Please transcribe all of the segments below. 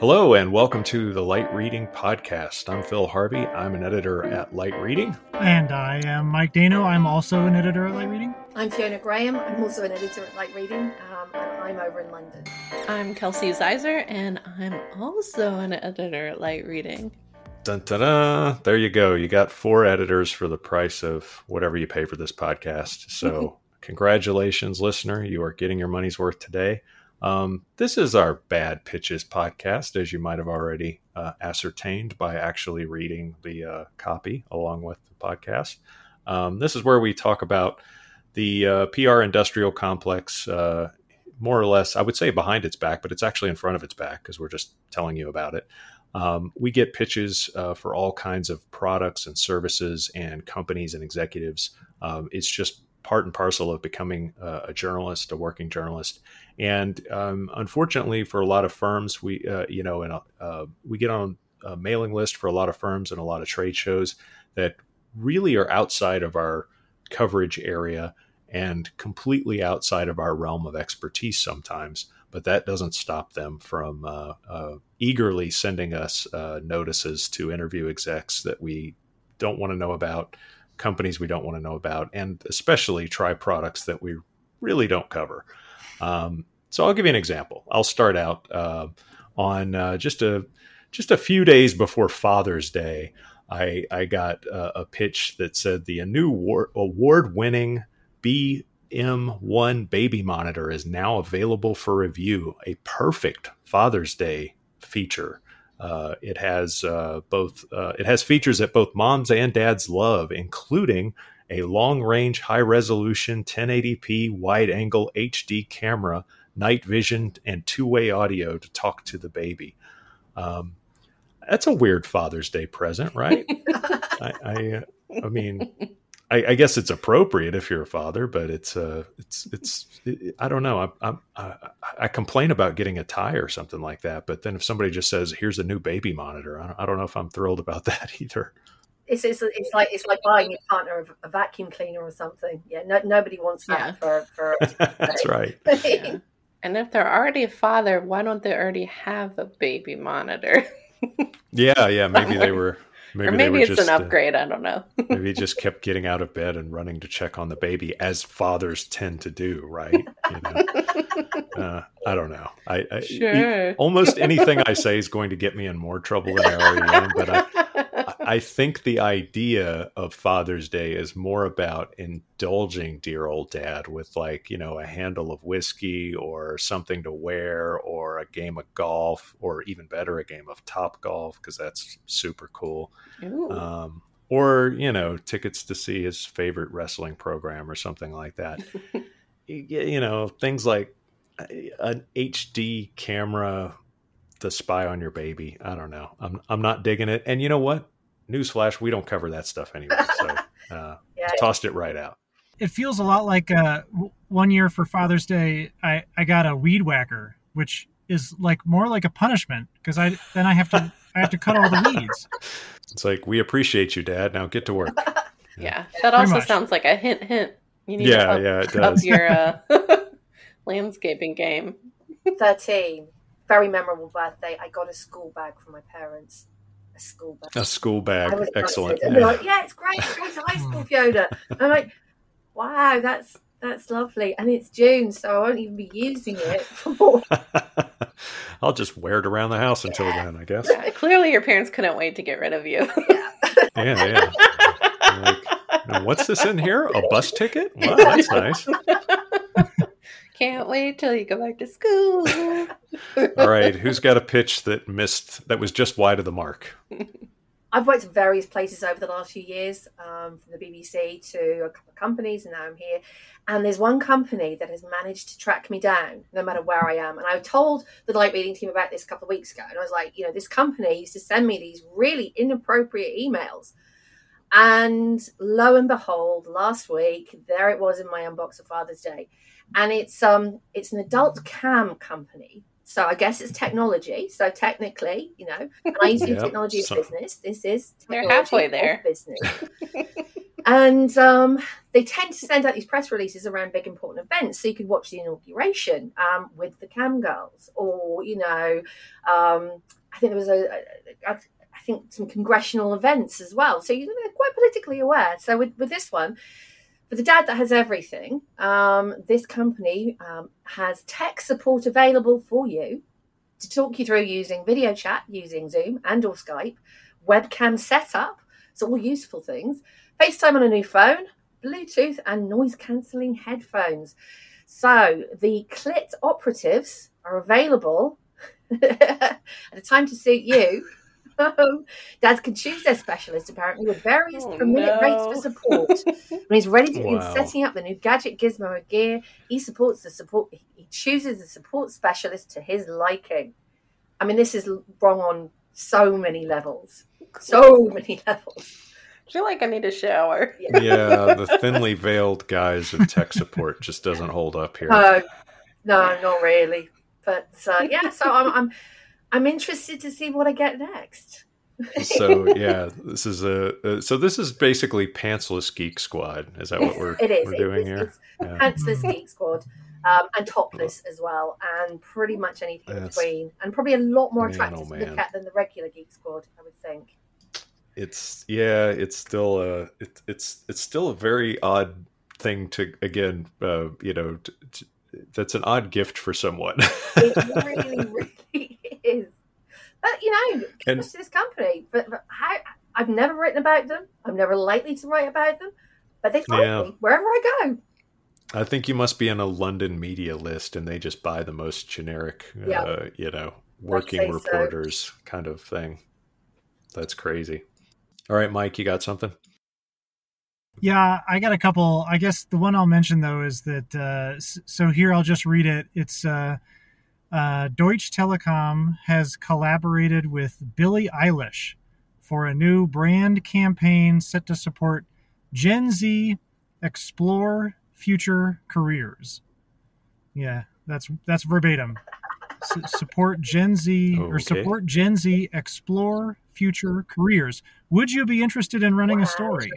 Hello, and welcome to the Light Reading Podcast. I'm Phil Harvey. I'm an editor at Light Reading. And I am Mike Dano. I'm also an editor at Light Reading. I'm Fiona Graham. I'm also an editor at Light Reading, um, and I'm over in London. I'm Kelsey Ziser, and I'm also an editor at Light Reading. Dun, dun, dun. There you go. You got four editors for the price of whatever you pay for this podcast. So, congratulations, listener. You are getting your money's worth today. Um, this is our Bad Pitches podcast, as you might have already uh, ascertained by actually reading the uh, copy along with the podcast. Um, this is where we talk about the uh, PR industrial complex, uh, more or less, I would say behind its back, but it's actually in front of its back because we're just telling you about it. Um, we get pitches uh, for all kinds of products and services and companies and executives. Um, it's just part and parcel of becoming uh, a journalist, a working journalist. And um, unfortunately, for a lot of firms, we uh, you know, and uh, we get on a mailing list for a lot of firms and a lot of trade shows that really are outside of our coverage area and completely outside of our realm of expertise sometimes. But that doesn't stop them from uh, uh, eagerly sending us notices to interview execs that we don't want to know about, companies we don't want to know about, and especially try products that we really don't cover. Um, so I'll give you an example. I'll start out uh, on uh, just a just a few days before Father's Day. I, I got a, a pitch that said the new award winning BM1 baby monitor is now available for review. A perfect Father's Day feature. Uh, it has uh, both. Uh, it has features that both moms and dads love, including a long range, high resolution 1080p wide angle HD camera, night vision, and two way audio to talk to the baby. Um, that's a weird Father's Day present, right? I, I, uh, I, mean, I, I, guess it's appropriate if you're a father, but it's, uh, it's, it's, it, I don't know. I, I, I, complain about getting a tie or something like that, but then if somebody just says, "Here's a new baby monitor," I don't, I don't know if I'm thrilled about that either. It's, it's, it's like it's like buying your partner a, vacuum cleaner or something. Yeah, no, nobody wants that yeah. for, for That's right. yeah. And if they're already a father, why don't they already have a baby monitor? yeah, yeah. Maybe they were. Maybe or maybe it's just, an uh, upgrade. Uh, I don't know. maybe he just kept getting out of bed and running to check on the baby, as fathers tend to do, right? You know? uh, I don't know. I, I sure. almost anything I say is going to get me in more trouble than I already am. But I, I think the idea of Father's Day is more about indulging dear old dad with like, you know, a handle of whiskey or something to wear or a game of golf or even better, a game of top golf because that's super cool. Um, or, you know, tickets to see his favorite wrestling program or something like that. you know, things like an HD camera to spy on your baby. I don't know. I'm I'm not digging it. And you know what? Newsflash, we don't cover that stuff anyway. So uh, yeah. tossed it right out. It feels a lot like uh, one year for Father's Day, I, I got a weed whacker, which is like more like a punishment because I then I have to I have to cut all the weeds. It's like we appreciate you, Dad. Now get to work. yeah, that also sounds like a hint. Hint. You need yeah, to up, yeah, it does. up your uh, landscaping game. Thirteen, very memorable birthday. I got a school bag from my parents a school bag. A school bag, excellent. Yeah. Like, yeah, it's great. Go to high school, Fiona. I'm like, wow, that's that's lovely, and it's June, so I won't even be using it. I'll just wear it around the house until yeah. then, I guess. Yeah, clearly, your parents couldn't wait to get rid of you. yeah, yeah. yeah. Like, what's this in here? A bus ticket? Wow, that's nice. Can't wait till you go back to school. All right, who's got a pitch that missed that was just wide of the mark? I've worked at various places over the last few years, um, from the BBC to a couple of companies, and now I'm here. And there's one company that has managed to track me down no matter where I am. And I told the light reading team about this a couple of weeks ago, and I was like, you know, this company used to send me these really inappropriate emails. And lo and behold, last week, there it was in my inbox of Father's Day and it's um it's an adult cam company. So I guess it's technology. So technically, you know, and I use Yep. technology of So- business. This is They're halfway there. Business. and um, they tend to send out these press releases around big important events, so you could watch the inauguration um, with the Cam Girls, or you know, um, I think there was a, a, a I think some congressional events as well. So you're quite politically aware. So with, with this one, for the dad that has everything, um, this company um, has tech support available for you to talk you through using video chat, using Zoom and or Skype, webcam setup, It's all useful things, FaceTime on a new phone, Bluetooth and noise cancelling headphones. So the Clit operatives are available at a time to suit you. Um, Dads can choose their specialist apparently with various Oh, per minute rates for support. when he's ready to begin Wow. setting up the new gadget gizmo or gear, he supports the support. He chooses the support specialist to his liking. I mean, this is wrong on so many levels. So many levels. I feel like I need a shower. yeah, the thinly veiled guise of tech support just doesn't hold up here. No, no, not really. But uh, yeah, so I'm, I'm I'm interested to see what I get next. so yeah, this is a uh, so this is basically pantsless geek squad. Is that what we're It is. we're It- doing it's, here? Yeah. pantsless geek squad. Um, and topless as well, and pretty much anything in That's- between, and probably a lot more Man, attractive oh, to look at than the regular Geek Squad, I would think. It's yeah, it's still a it, it's it's still a very odd thing to again, uh, you know, t- t- that's an odd gift for someone. It really, really is. But you know, And- kudos to this company. But, but how, I've never written about them. I'm never likely to write about them. But they find Yeah. me wherever I go. I think you must be in a London media list, and they just buy the most generic, Yeah. uh, you know, working say so. reporters kind of thing. That's crazy. All right, Mike, you got something? Yeah, I got a couple. I guess the one I'll mention though is that uh, so here I'll just read it. It's uh, uh, Deutsche Telekom has collaborated with Billie Eilish for a new brand campaign set to support Gen Z explore future careers. Yeah, that's that's verbatim. S- support Gen Z or support Gen Z explore future careers. Would you be interested in running Wow. a story?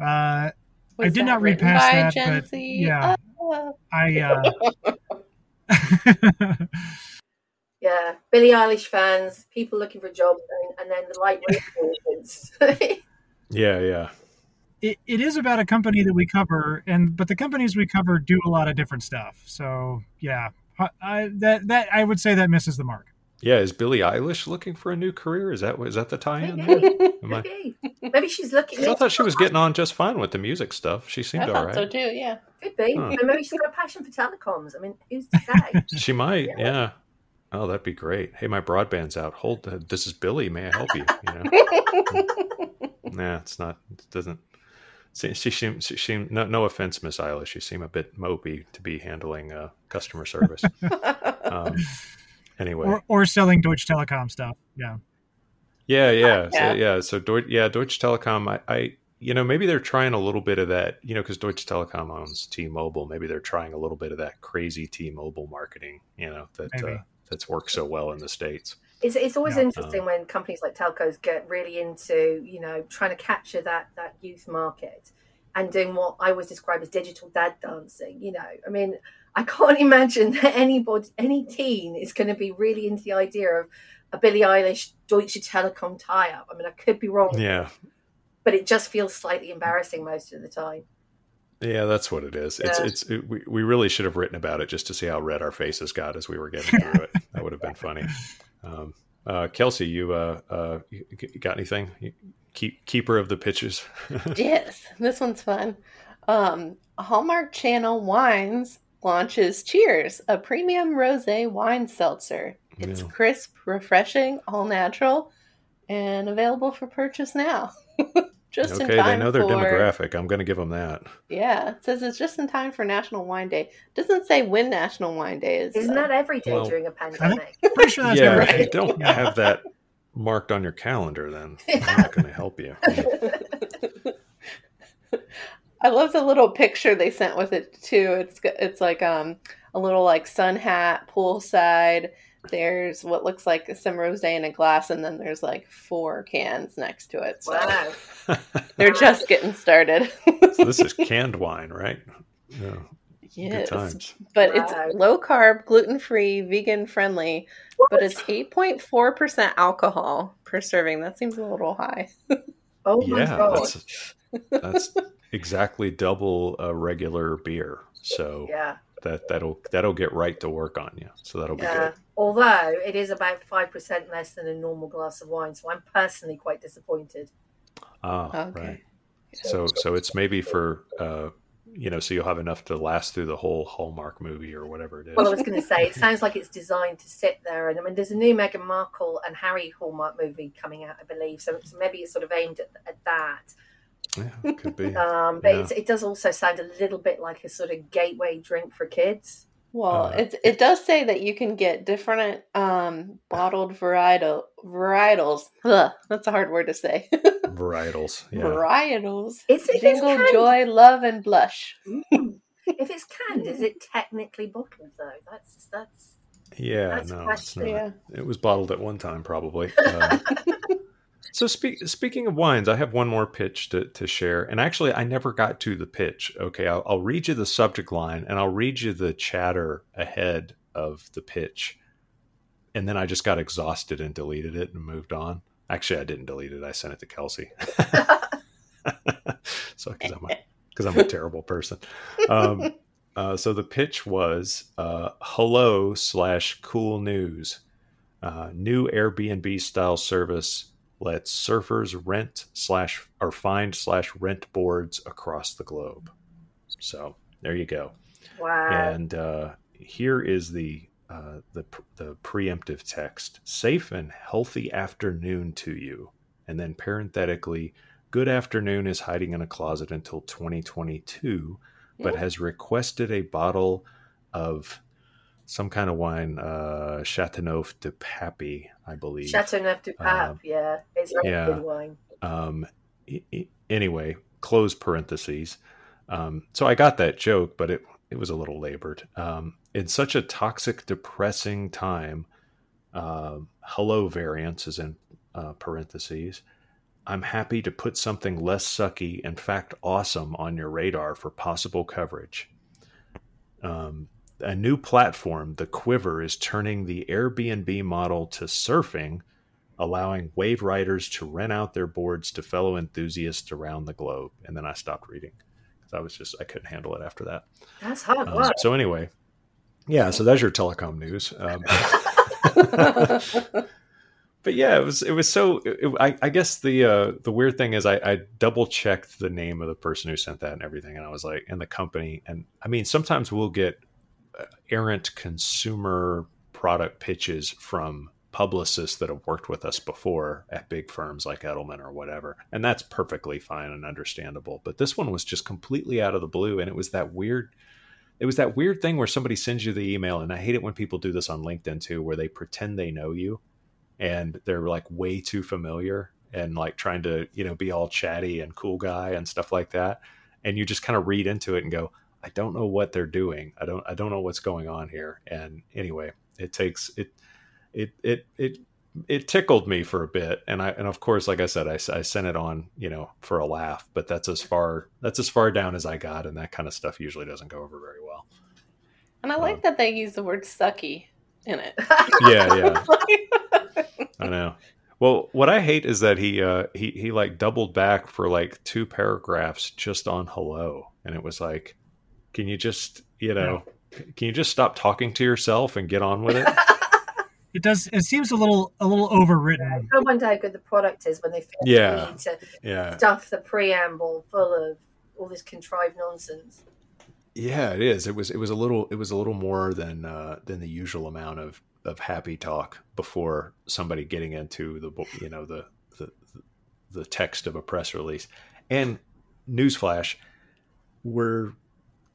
Uh, Was did not read written past by that, Gen but Z? yeah. Uh, I uh, Yeah, Billie Eilish fans, people looking for jobs, and, and then the lightweight audience. Yeah, yeah. it, it is about a company that we cover, and but the companies we cover do a lot of different stuff. So yeah, I, I, that that I would say that misses the mark. Yeah, is Billie Eilish looking for a new career? Is that is that the tie-in? there? maybe, Am I- maybe, maybe she's looking. I thought she was getting on just fine with the music stuff. She seemed all thought so too. Yeah. Could be. Huh. Maybe she's got a passion for telecoms. I mean, who's to say? She might, yeah. Oh, that'd be great. Hey, my broadband's out. Hold, uh, this is Billy. May I help you? You know? nah, it's not. It doesn't. She, she seems. She seem. No, no offense, Miss Eilish. You seem a bit mopey to be handling uh, customer service. um, anyway, Or, or selling Deutsche Telekom stuff. Yeah. Yeah, yeah, Yeah. So, yeah. So, Deutsche, yeah, Deutsche Telekom. I, I, you know, maybe they're trying a little bit of that. You know, because Deutsche Telekom owns T-Mobile. Maybe they're trying a little bit of that crazy T-Mobile marketing. You know, that uh, that's worked so well in the states. It's, it's always Yeah. interesting when companies like telcos get really into you know trying to capture that that youth market and doing what I always describe as digital dad dancing. You know, I mean, I can't imagine that anybody, any teen, is going to be really into the idea of a Billie Eilish Deutsche Telekom tie-up. I mean, I could be wrong, Yeah, but it just feels slightly embarrassing most of the time. yeah, that's what it is. It's Yeah. it's it, we we really should have written about it just to see how red our faces got as we were getting through it. That would have been funny. Um, uh, Kelsey, you uh, uh, you you got anything? Keep keeper of the pitches. yes, this one's fun. Um, Hallmark Channel Wines launches Cheers, a premium rosé wine seltzer. It's Yeah. crisp, refreshing, all natural, and available for purchase now. just in okay, time they know their for, demographic. I'm going to give them that. Yeah, it says it's just in time for National Wine Day. Doesn't say when National Wine Day is. Isn't though. that every day Well, during a pandemic? Pretty sure that's yeah, every if you don't have that marked on your calendar, then I'm not going to help you. I love the little picture they sent with it too. It's it's like um a little like sun hat poolside. There's what looks like some rosé in a glass, and then there's like four cans next to it. So Wow. they're just getting started. so this is canned wine, right? Yeah, yes, Good times. but Wow. it's low carb, gluten free, vegan friendly. But it's eight point four percent alcohol per serving. That seems a little high. oh my yeah, god. that's that's exactly double a regular beer. So Yeah. that that'll that'll get right to work on you. So that'll be good. Although it is about five percent less than a normal glass of wine, so I'm personally quite disappointed. Ah, Okay. right. So so it's maybe for uh, you know, so you'll have enough to last through the whole Hallmark movie or whatever it is. Well, I was going to say, it sounds like it's designed to sit there. And I mean, there's a new Meghan Markle and Harry Hallmark movie coming out, I believe. So, so maybe it's sort of aimed at, at that. Yeah, could be. Um, but Yeah. it's, it does also sound a little bit like a sort of gateway drink for kids. Well, Uh, it it does say that you can get different um, bottled varietal varietals. Ugh, that's a hard word to say. Varietals. Yeah. Varietals. It's, it's Jingle, canned. joy, love, and blush. Mm. If it's canned, is it technically bottled though? That's that's Yeah, That's no, it's not. Yeah. It was bottled at one time, probably. Um, so, speak, speaking of wines, I have one more pitch to, to share. And actually, I never got to the pitch. Okay, I'll, I'll read you the subject line and I'll read you the chatter ahead of the pitch. And then I just got exhausted and deleted it and moved on. Actually, I didn't delete it. I sent it to Kelsey. so, because I'm, a- 'cause I'm a terrible person. Um, uh, so the pitch was uh, hello slash cool news. Uh, new Airbnb style service lets surfers rent slash or find slash rent boards across the globe. So there you go. wow. And uh, here is the uh, the the preemptive text: "Safe and healthy afternoon to you." And then parenthetically, "Good afternoon is hiding in a closet until 2022, but has requested a bottle of some kind of wine, uh, Chateauneuf de Pape, I believe." Chateauneuf du Pape, Um, yeah, it's very yeah. good wine. Um, anyway, close parentheses. Um, so I got that joke, but it it was a little labored. Um, in such a toxic, depressing time, um, hello variance is in uh, parentheses. I'm happy to put something less sucky, in fact, awesome, on your radar for possible coverage. Um, a new platform, the Quiver, is turning the Airbnb model to surfing allowing wave riders to rent out their boards to fellow enthusiasts around the globe. And then I stopped reading because I was just I couldn't handle it after that. That's hard Um, so anyway, yeah. So there's your telecom news. Um, but yeah, it was it was so. It, I, I guess the uh, the weird thing is I, I double checked the name of the person who sent that and everything, and I was like, and the company, and I mean, sometimes we'll get errant consumer product pitches from publicists that have worked with us before at big firms like Edelman or whatever, and that's perfectly fine and understandable. But this one was just completely out of the blue, and it was that weird it was that weird thing where somebody sends you the email. And i hate it when people do this on linkedin too where they pretend they know you and they're like way too familiar and like trying to you know be all chatty and cool guy and stuff like that. And you just kind of read into it and go i don't know what they're doing. I don't i don't know what's going on here. And anyway it takes it it it it it tickled me for a bit. And i and of course like i said I, I sent it on you know for a laugh but that's as far that's as far down as i got. And that kind of stuff usually doesn't go over very well. And I like that they use the word sucky in it. yeah yeah. I know. Well, what I hate is that he uh he he like doubled back for like two paragraphs just on hello. And it was like can you just, you know, can you just stop talking to yourself and get on with it? It does. It seems a little a little overwritten. I wonder how good the product is when they feel Yeah. to Yeah. stuff the preamble full of all this contrived nonsense. Yeah, it is. It was it was a little it was a little more than uh than the usual amount of of happy talk before somebody getting into the bo- you know the the the text of a press release. And newsflash, we're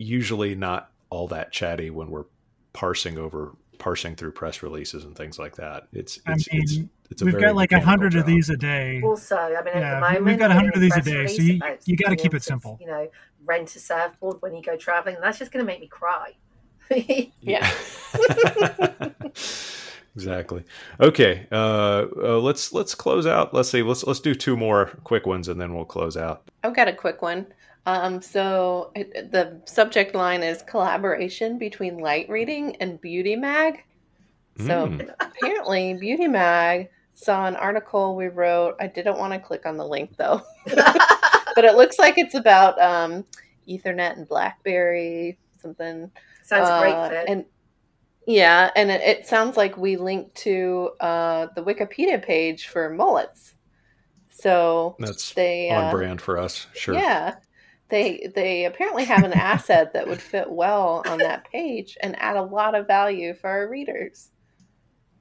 usually not all that chatty when we're parsing over parsing through press releases and things like that. It's I it's it's, mean, it's a We've very got like a hundred of these a day. Also, I mean, at Yeah, the we've got a 100 of these a day, so you- you gotta keep it simple. You know, rent a surfboard when you go traveling. That's just going to make me cry. Yeah. exactly. Okay. Uh, uh, let's let's close out. Let's see. Let's let's do two more quick ones, and then we'll close out. I've got a quick one. Um, so it, the subject line is collaboration between light reading and Beauty Mag. So Mm. apparently, Beauty Mag saw an article we wrote. I didn't want to click on the link though, but it looks like it's about um, Ethernet and BlackBerry something. Sounds Uh, great fit. And yeah, and it, it sounds like we linked to uh, the Wikipedia page for mullets. So That's they on uh, brand for us. Sure. yeah, they they apparently have an asset that would fit well on that page and add a lot of value for our readers.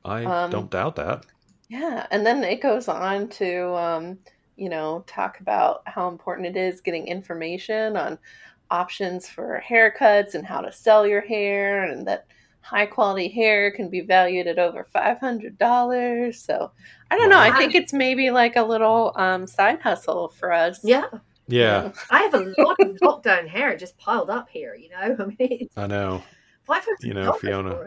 I Um, don't doubt that. Yeah, and then it goes on to um, you know talk about how important it is getting information on options for haircuts and how to sell your hair, and that high quality hair can be valued at over five hundred dollars. So I don't know. I think it's maybe like a little um, side hustle for us. yeah, Yeah, I have a lot of lockdown hair just piled up here. You know, I mean, I know. five hundred You know, Fiona.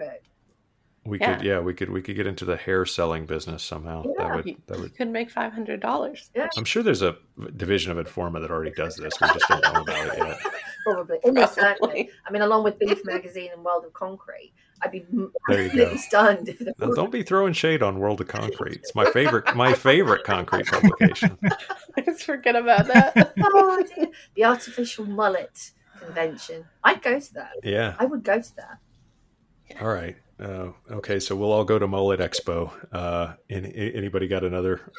We Yeah. could, yeah, we could, we could get into the hair selling business somehow. Yeah. That would, You, that you could make five hundred dollars. Yeah. I'm sure there's a division of Informa that already does this. We just don't know about it yet. Probably, almost certainly. I mean, along with Beef Magazine and World of Concrete, I'd be m- There you go. stunned if Now, don't be throwing shade on World of Concrete. It's my favorite, my favorite concrete publication. Let's forget about that. Oh, dear. the artificial mullet convention. I'd go to that. Yeah. I would go to that. All right. Uh, okay, so we'll all go to Mullet Expo. Uh, any, anybody got another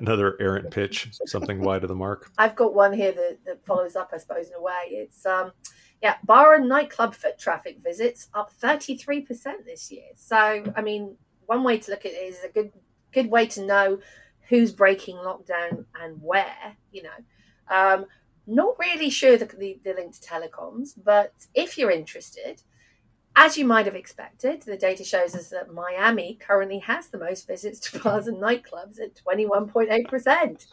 another errant pitch? Something wide of the mark? I've got one here that, that follows up, I suppose, in a way. It's um, yeah, bar and nightclub foot traffic visits up thirty three percent this year. So, I mean, one way to look at it is a good good way to know who's breaking lockdown and where. You know, um, not really sure the, the, the link to telecoms, but if you're interested. As you might have expected, the data shows us that Miami currently has the most visits to bars and nightclubs at 21.8%.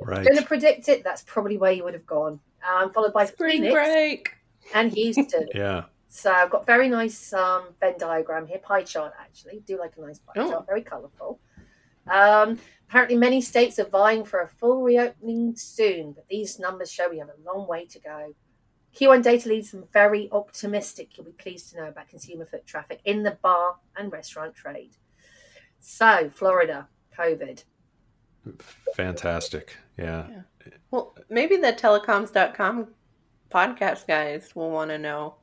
Right. Going to predict it. That's probably where you would have gone. Um, followed by Spring Phoenix break. and Houston. Yeah. so I've got very nice um, Venn diagram here, pie chart actually. Do like a nice pie Oh. chart, very colourful. Um, apparently, many states are vying for a full reopening soon, but these numbers show we have a long way to go. Q1 data leads them very optimistic. You'll be pleased to know about consumer foot traffic in the bar and restaurant trade. So, Florida, COVID. Fantastic. Yeah. Well, maybe the telecoms.com podcast guys will want to know.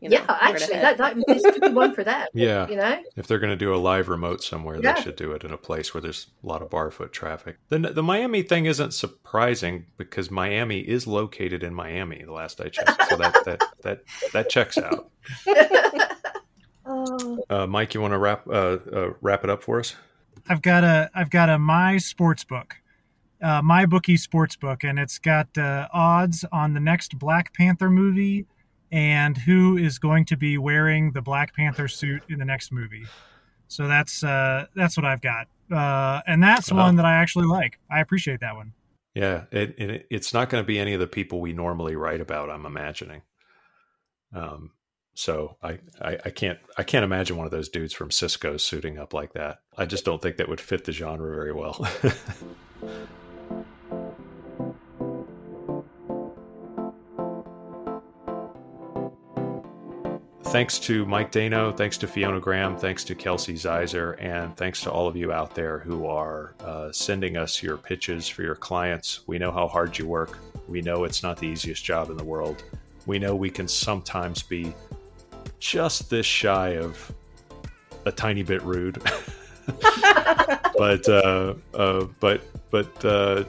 You know yeah, actually, head. that, that this could be one for them. Yeah. You know, If they're going to do a live remote somewhere, Yeah. they should do it in a place where there's a lot of bar foot traffic. The, the Miami thing isn't surprising because Miami is located in Miami. The last I checked, so that that that that checks out. oh, Uh, Mike, you want to wrap uh, uh, wrap it up for us? I've got a I've got a my sports book, uh, my bookie sports book, and it's got uh, odds on the next Black Panther movie and who is going to be wearing the Black Panther suit in the next movie. So that's uh, that's what I've got, uh, and that's Wow. one that I actually like. I appreciate that one. Yeah, it, it it's not going to be any of the people we normally write about. I'm imagining. Um, so I, I I can't I can't imagine one of those dudes from Cisco suiting up like that. I just don't think that would fit the genre very well. Thanks to Mike Dano, thanks to Fiona Graham, thanks to Kelsey Ziser, and thanks to all of you out there who are uh, sending us your pitches for your clients. We know how hard you work. We know it's not the easiest job in the world. We know we can sometimes be just this shy of a tiny bit rude. but uh, uh, but but uh,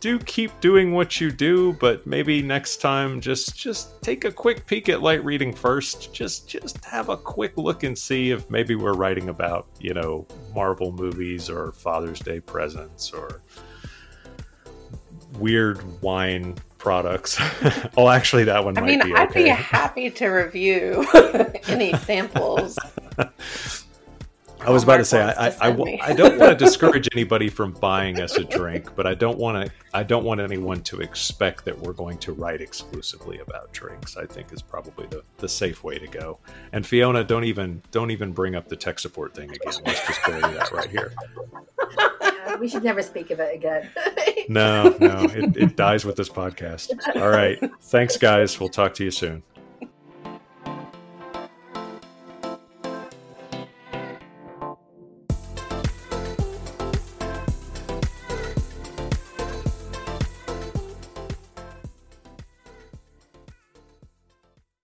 do keep doing what you do. But maybe next time, just just take a quick peek at light reading first. Just just have a quick look and see if maybe we're writing about you know Marvel movies or Father's Day presents or weird wine products. oh, actually, that one I might mean, be I'd okay. be happy to review any samples. I was about to say I, I, I, I, don't want to discourage anybody from buying us a drink, but I don't want to I don't want anyone to expect that we're going to write exclusively about drinks. I think is probably the, the safe way to go. And Fiona, don't even don't even bring up the tech support thing again. Let's just bury that right here. Yeah, we should never speak of it again. no, no, it, it dies with this podcast. All right, thanks, guys. We'll talk to you soon.